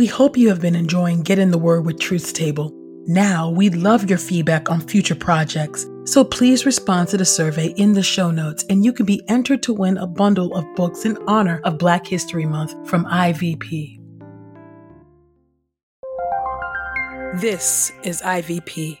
We hope you have been enjoying Get in the Word with Truth's Table. Now, we'd love your feedback on future projects, so please respond to the survey in the show notes and you can be entered to win a bundle of books in honor of Black History Month from IVP. This is IVP.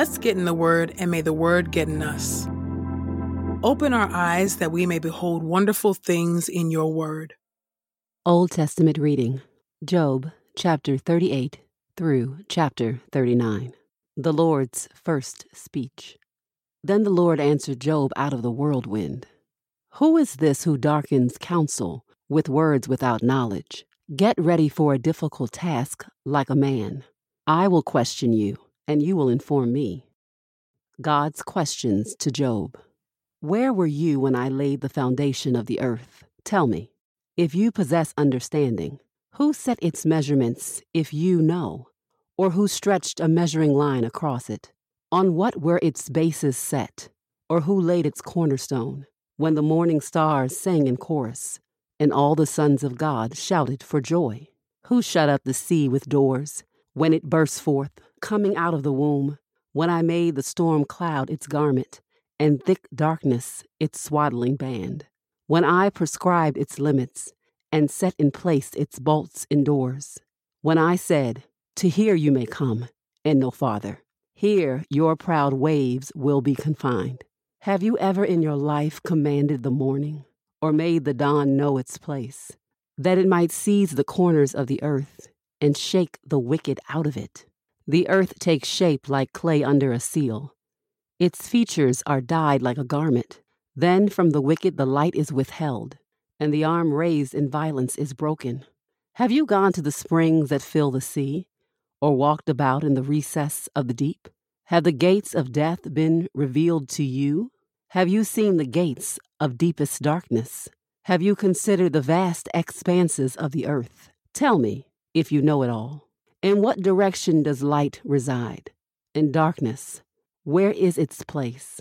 Let's get in the Word, and may the Word get in us. Open our eyes that we may behold wonderful things in your Word. Old Testament reading Job chapter 38 through chapter 39. The Lord's first speech. Then the Lord answered Job out of the whirlwind Who is this who darkens counsel with words without knowledge? Get ready for a difficult task like a man. I will question you, and you will inform me. God's questions to Job Where were you when I laid the foundation of the earth? Tell me. If you possess understanding, who set its measurements if you know? Or who stretched a measuring line across it? On what were its bases set? Or who laid its cornerstone? When the morning stars sang in chorus, and all the sons of God shouted for joy. Who shut up the sea with doors when it burst forth, coming out of the womb? When I made the storm cloud its garment, and thick darkness its swaddling band? When I prescribed its limits, and set in place its bolts indoors? When I said, To here you may come, and no farther. Here your proud waves will be confined. Have you ever in your life commanded the morning? or made the dawn know its place, that it might seize the corners of the earth and shake the wicked out of it. The earth takes shape like clay under a seal. Its features are dyed like a garment. Then from the wicked the light is withheld, and the arm raised in violence is broken. Have you gone to the springs that fill the sea, or walked about in the recess of the deep? Have the gates of death been revealed to you? Have you seen the gates of deepest darkness? Have you considered the vast expanses of the earth? Tell me, if you know it all. In what direction does light reside? In darkness, where is its place?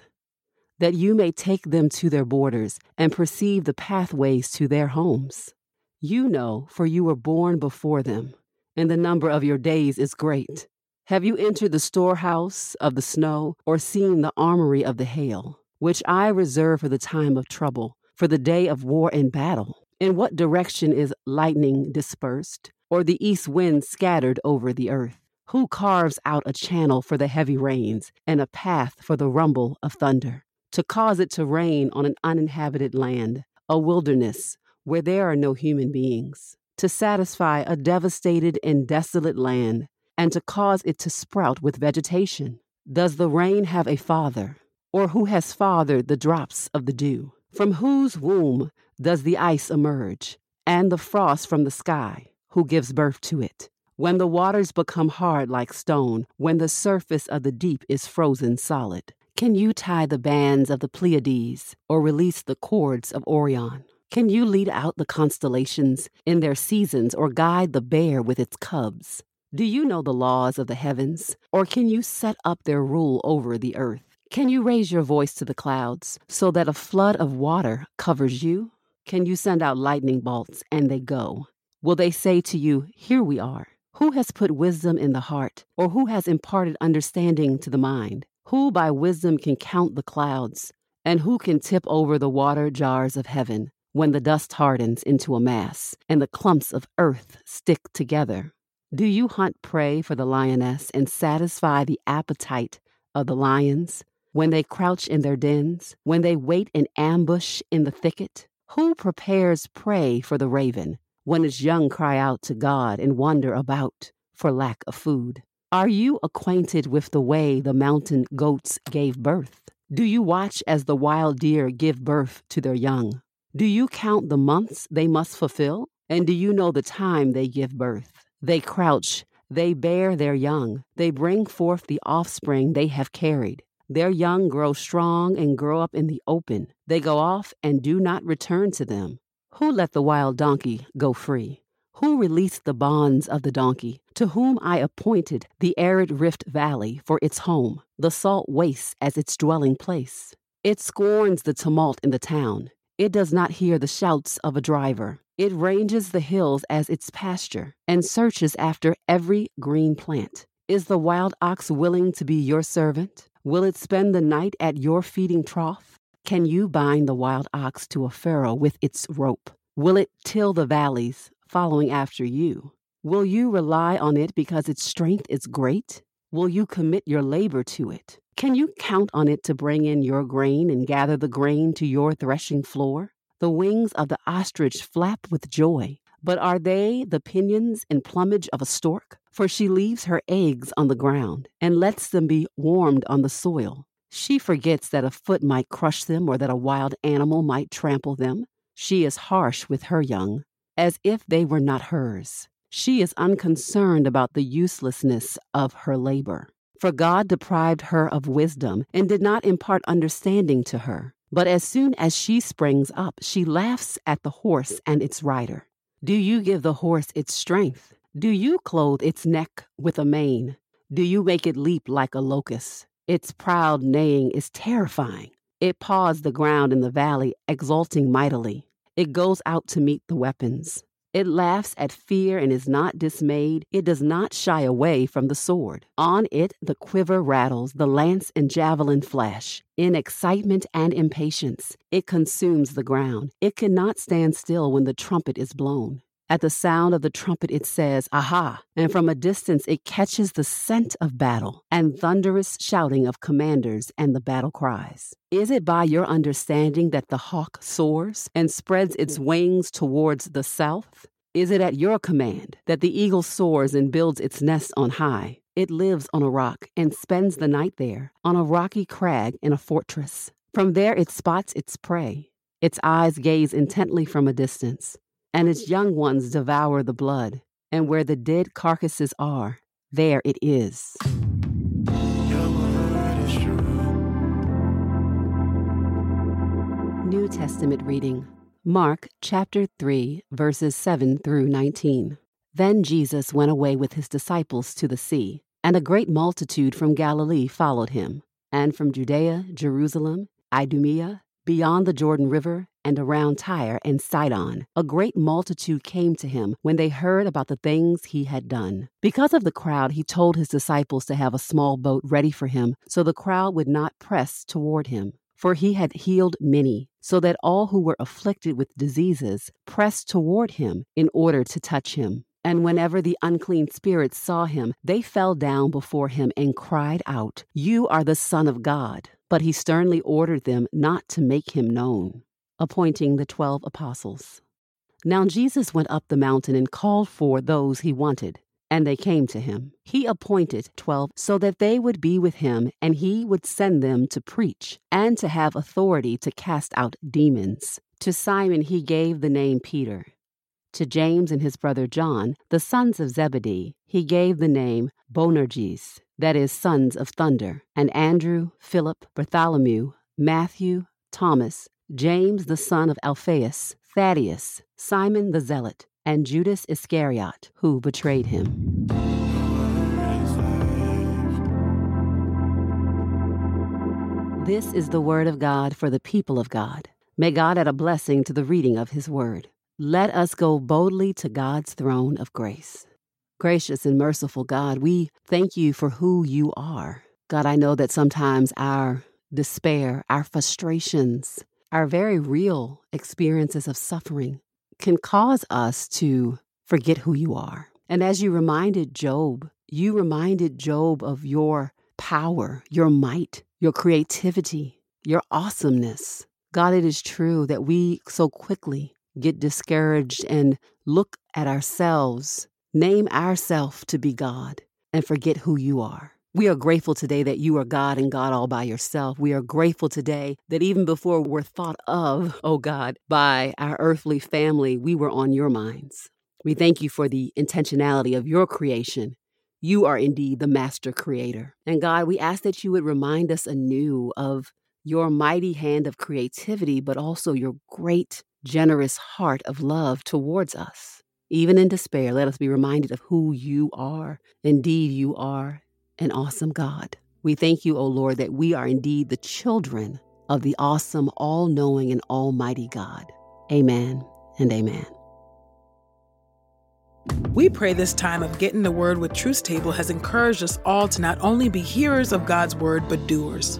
That you may take them to their borders and perceive the pathways to their homes. You know, for you were born before them, and the number of your days is great. Have you entered the storehouse of the snow, or seen the armory of the hail? which I reserve for the time of trouble, for the day of war and battle? In what direction is lightning dispersed, or the east wind scattered over the earth? Who carves out a channel for the heavy rains, and a path for the rumble of thunder, to cause it to rain on an uninhabited land, a wilderness where there are no human beings, to satisfy a devastated and desolate land, and to cause it to sprout with vegetation? Does the rain have a father? Or who has fathered the drops of the dew? From whose womb does the ice emerge, and the frost from the sky? Who gives birth to it? When the waters become hard like stone, when the surface of the deep is frozen solid, can you tie the bands of the Pleiades or release the cords of Orion? Can you lead out the constellations in their seasons or guide the bear with its cubs? Do you know the laws of the heavens, or can you set up their rule over the earth? Can you raise your voice to the clouds so that a flood of water covers you? Can you send out lightning bolts and they go? Will they say to you, Here we are? Who has put wisdom in the heart, or who has imparted understanding to the mind? Who by wisdom can count the clouds? And who can tip over the water jars of heaven when the dust hardens into a mass and the clumps of earth stick together? Do you hunt prey for the lioness and satisfy the appetite of the lions when they crouch in their dens, when they wait in ambush in the thicket? Who prepares prey for the raven when its young cry out to God and wander about for lack of food? Are you acquainted with the way the mountain goats gave birth? Do you watch as the wild deer give birth to their young? Do you count the months they must fulfill? And do you know the time they give birth? They crouch, they bear their young, they bring forth the offspring they have carried. Their young grow strong and grow up in the open. They go off and do not return to them. Who let the wild donkey go free? Who released the bonds of the donkey, to whom I appointed the arid rift valley for its home, the salt wastes as its dwelling place? It scorns the tumult in the town. It does not hear the shouts of a driver. It ranges the hills as its pasture and searches after every green plant. Is the wild ox willing to be your servant? Will it spend the night at your feeding trough? Can you bind the wild ox to a furrow with its rope? Will it till the valleys, following after you? Will you rely on it because its strength is great? Will you commit your labor to it? Can you count on it to bring in your grain and gather the grain to your threshing floor? The wings of the ostrich flap with joy, but are they the pinions and plumage of a stork? For she leaves her eggs on the ground and lets them be warmed on the soil. She forgets that a foot might crush them or that a wild animal might trample them. She is harsh with her young, as if they were not hers. She is unconcerned about the uselessness of her labor. For God deprived her of wisdom and did not impart understanding to her. But as soon as she springs up, she laughs at the horse and its rider. Do you give the horse its strength? Do you clothe its neck with a mane? Do you make it leap like a locust? Its proud neighing is terrifying. It paws the ground in the valley, exulting mightily. It goes out to meet the weapons. It laughs at fear and is not dismayed. It does not shy away from the sword. On it the quiver rattles, the lance and javelin flash. In excitement and impatience, it consumes the ground. It cannot stand still when the trumpet is blown. At the sound of the trumpet, it says, Aha! And from a distance, it catches the scent of battle and thunderous shouting of commanders and the battle cries. Is it by your understanding that the hawk soars and spreads its wings towards the south? Is it at your command that the eagle soars and builds its nest on high? It lives on a rock and spends the night there, on a rocky crag in a fortress. From there it spots its prey. Its eyes gaze intently from a distance and its young ones devour the blood. And where the dead carcasses are, there it is. New Testament reading Mark chapter 3, verses 7 through 19. Then Jesus went away with his disciples to the sea, and a great multitude from Galilee followed him, and from Judea, Jerusalem, Idumea, beyond the Jordan River, and around Tyre and Sidon, a great multitude came to him when they heard about the things he had done. Because of the crowd, he told his disciples to have a small boat ready for him so the crowd would not press toward him. For he had healed many, so that all who were afflicted with diseases pressed toward him in order to touch him. And whenever the unclean spirits saw him, they fell down before him and cried out, You are the Son of God. But he sternly ordered them not to make him known appointing the twelve apostles. Now Jesus went up the mountain and called for those he wanted, and they came to him. He appointed twelve so that they would be with him, and he would send them to preach and to have authority to cast out demons. To Simon he gave the name Peter. To James and his brother John, the sons of Zebedee, he gave the name Boanerges, that is, sons of thunder, and Andrew, Philip, Bartholomew, Matthew, Thomas, James the son of Alphaeus, Thaddeus, Simon the Zealot, and Judas Iscariot, who betrayed him. This is the word of God for the people of God. May God add a blessing to the reading of his word. Let us go boldly to God's throne of grace. Gracious and merciful God, we thank you for who you are. God, I know that sometimes our despair, our frustrations, our very real experiences of suffering can cause us to forget who you are. And as you reminded Job, you reminded Job of your power, your might, your creativity, your awesomeness. God, it is true that we so quickly get discouraged and look at ourselves, name ourself to be God, and forget who you are. We are grateful today that you are God and God all by yourself. We are grateful today that even before we're thought of, oh God, by our earthly family, we were on your minds. We thank you for the intentionality of your creation. You are indeed the master creator. And God, we ask that you would remind us anew of your mighty hand of creativity, but also your great, generous heart of love towards us. Even in despair, let us be reminded of who you are. Indeed, you are an awesome God. We thank you, O Lord, that we are indeed the children of the awesome, all knowing, and almighty God. Amen and amen. We pray this time of getting the word with Truth Table has encouraged us all to not only be hearers of God's word, but doers.